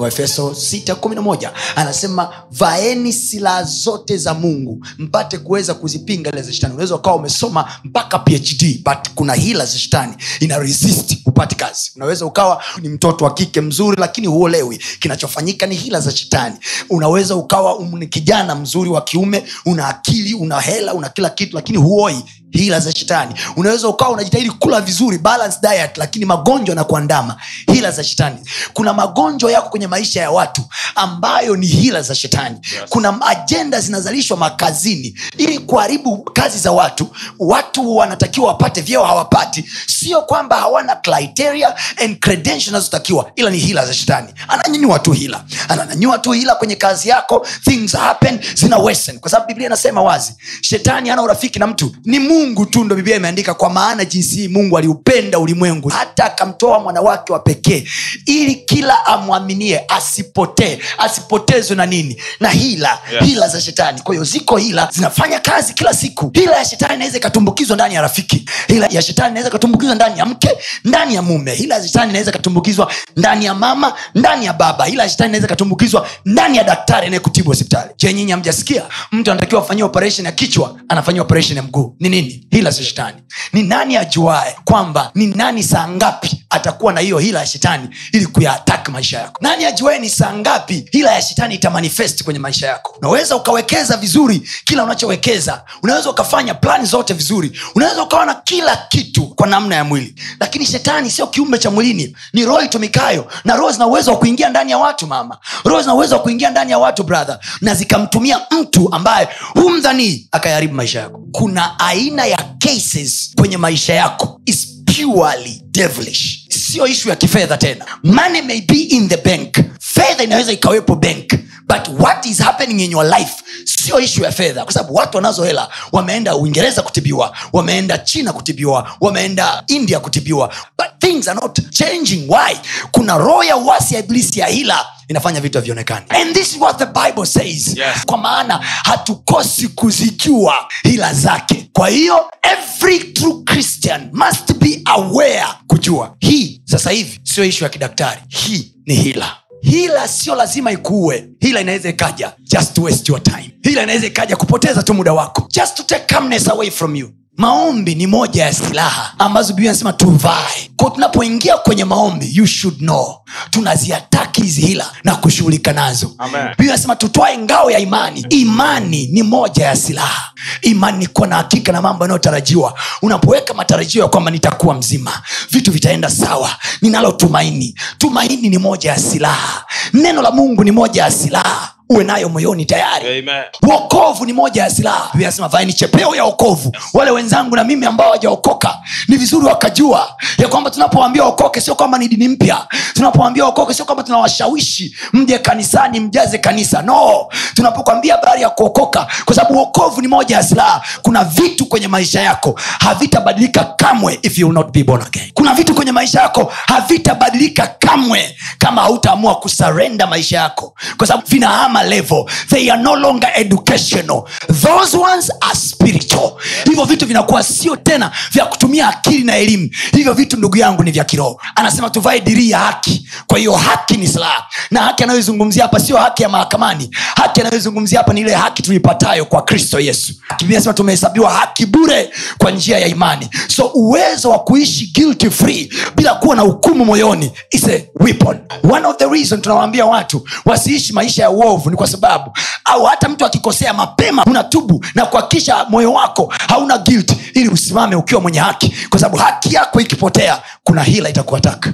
waefeso 611 anasema vaeni silaha zote za mungu mpate kuweza kuzipinga ile za shetani. Unaweza ukawa umesoma mpaka phd but kuna hila za shetani ina resist upate kazi. Unaweza ukawa ni mtoto wa kike mzuri lakini huolewi. Kinachofanyika ni hila za shetani. Unaweza ukawa ni kijana mzuri wa kiume una akili una hela una kila kitu lakini huoi hila za shetani. Unaweza ukawa unajitahidi kula vizuri balance diet lakini magonjwa na kuandama hila za shetani. Kuna magonjwa yako kwenye maisha ya watu ambayo ni hila za shetani. Yes. kuna ajenda zinazalishwa makazini ili kuharibu kazi za watu. Watu wanatakiwa wapate vyeo hawapati. Sio kwamba hawana criteria and credentials zinazotakiwa ila ni hila za shetani. Ananyanyua tu hila. Ananyanyua tu hila kwenye kazi yako. Things happen zina wesen kwa sababu biblia inasema wazi shetani hana urafiki na mtu. Ni mungu tu ndo biblia imeandika kwa maana jinsi hii mungu aliupenda ulimwengu hata akamtoa mwanawake wa pekee ili kila amwaminie asipotee. Asipotezwe na nini? Na hila. Yes. hila za shetani. Kwa hiyo ziko hila zinafanya kazi kila siku. Hila ya shetani inaweza ikatumbukizwa ndani ya rafiki. Hila ya shetani inaweza ikatumbukizwa ndani ya mke ndani ya mume. Hila ya shetani inaweza ikatumbukizwa ndani ya mama ndani ya baba. Hila ya shetani inaweza ikatumbukizwa ndani ya daktari anayekutibu hospitali. Je nyinyi hamjasikia? Mtu anatakiwa afanyia operation ya kichwa anafanyia operation ya mguu. Ni nini hila za shetani ni nani ajuae kwamba ni nani saa ngapi atakuwa na hiyo hila ya shetani ili kuyatak maisha yako. Nani ajuae ni saa ngapi hila ya shetani itamanifest kwenye maisha yako? Unaweza ukawekeza vizuri kila unachowekeza. Unaweza ukafanya plani zote vizuri. Unaweza ukawa na kila kitu kwa namna ya mwili. Lakini shetani sio kiumbe cha mwilini. Ni roho itumikayo na roho zina uwezo wa kuingia ndani ya watu mama. Roho zina uwezo wa kuingia ndani ya watu brother na zikamtumia mtu ambaye humdhanii akayaharibu maisha yako. Kuna aina ya cases kwenye maisha yako. Is purely devilish. Sio ishu ya kifedha tena. Money may be in the bank. Fedha inaweza ikawepo bank. But what is happening in your life sio ishu ya fedha. Kwa sababu watu wanazo hela wameenda uingereza kutibiwa wameenda china kutibiwa wameenda india kutibiwa. But things are not changing. Why? Kuna roho ya uasi ya iblisi ya hila inafanya vitu havionekani. And this is what the bible says. Yes. kwa maana hatukosi kuzijua hila zake. Kwa hiyo every true christian must be aware kujua. Hii sasa hivi sio ishu ya kidaktari. Hii ni hila. Hila sio lazima ikuue. Hila inaweza ikaja just waste your time. Hila inaweza ikaja kupoteza tu muda wako. Just to take calmness away from you maombi ni moja ya silaha ambazo biblia anasema tuvae. Ko tunapoingia kwenye maombi you should know. Tunaziataki hizi hila na kushughulika nazo. Biblia anasema tutwae ngao ya imani. Imani ni moja ya silaha. Imani ni kuwa na hakika na mambo yanayotarajiwa. Unapoweka matarajio ya kwamba nitakuwa mzima vitu vitaenda sawa. Ninalo tumaini tumaini ni moja ya silaha. Neno la mungu ni moja ya silaha uwe nayo moyoni tayari. Amen. wokovu ni moja ya silaha. Biblia vaeni chepeo ya okovu wale wenzangu na mimi ambao wajaokoka ni vizuri wakajua ya kwamba tunapowambia okoke sio kwamba ni dini mpya. Tunapowambia okoke sio kwamba tunawashawishi mje kanisani mjaze kanisa. No tunapokwambia habari ya kuokoka kwa sababu uokovu ni moja ya silaha. Kuna vitu kwenye maisha yako havitabadilika kamwe if you will not be born again. Kuna vitu kwenye maisha yako havitabadilika kamwe kama hautaamua kusarenda maisha yako. Kwa sababu vinahama level. They are no longer educational. Those ones are spiritual. Hivyo vitu vinakuwa sio tena vya kutumia akili na elimu. Hivyo vitu ndugu yangu ni vya kiroho. Anasema tuvae dirii ya haki. Kwa hiyo haki ni silaha. Na haki anayoizungumzia hapa sio haki ya mahakamani. Haki anayoizungumzia hapa ni ile haki tuipatayo kwa kristo yesu. Biblia tumehesabiwa haki bure kwa njia ya imani. So uwezo wa kuishi guilty free bila kuwa na hukumu moyoni is a weapon. One of the reason tunawaambia watu wasiishi maisha ya uovu ni kwa sababu au hata mtu akikosea mapema unatubu na kuhakikisha moyo wako hauna guilt ili usimame ukiwa mwenye haki. Kwa sababu haki yako ikipotea kuna hila itakuataka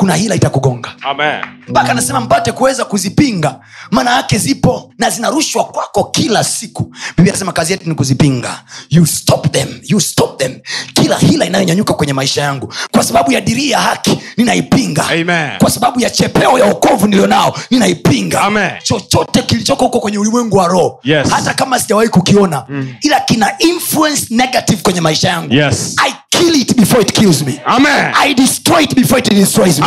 kuna hila itakugonga. Mpaka anasema mpate kuweza kuzipinga. Maana yake zipo na zinarushwa kwako kila siku. Biblia anasema kazi yetu ni kuzipinga. You stop them. You stop them. Kila hila inayonyanyuka kwenye maisha yangu. Kwa sababu ya dirii ya haki ninaipinga. Amen. kwa sababu ya chepeo ya okovu nilionao ninaipinga. Amen. chochote kilichoko huko kwenye ulimwengu wa roho Yes. hata kama sijawahi kukiona mm. ila kina influence negative kwenye maisha yangu. Yes. i kill it before it kills me. Amen. i destroy it before it destroys me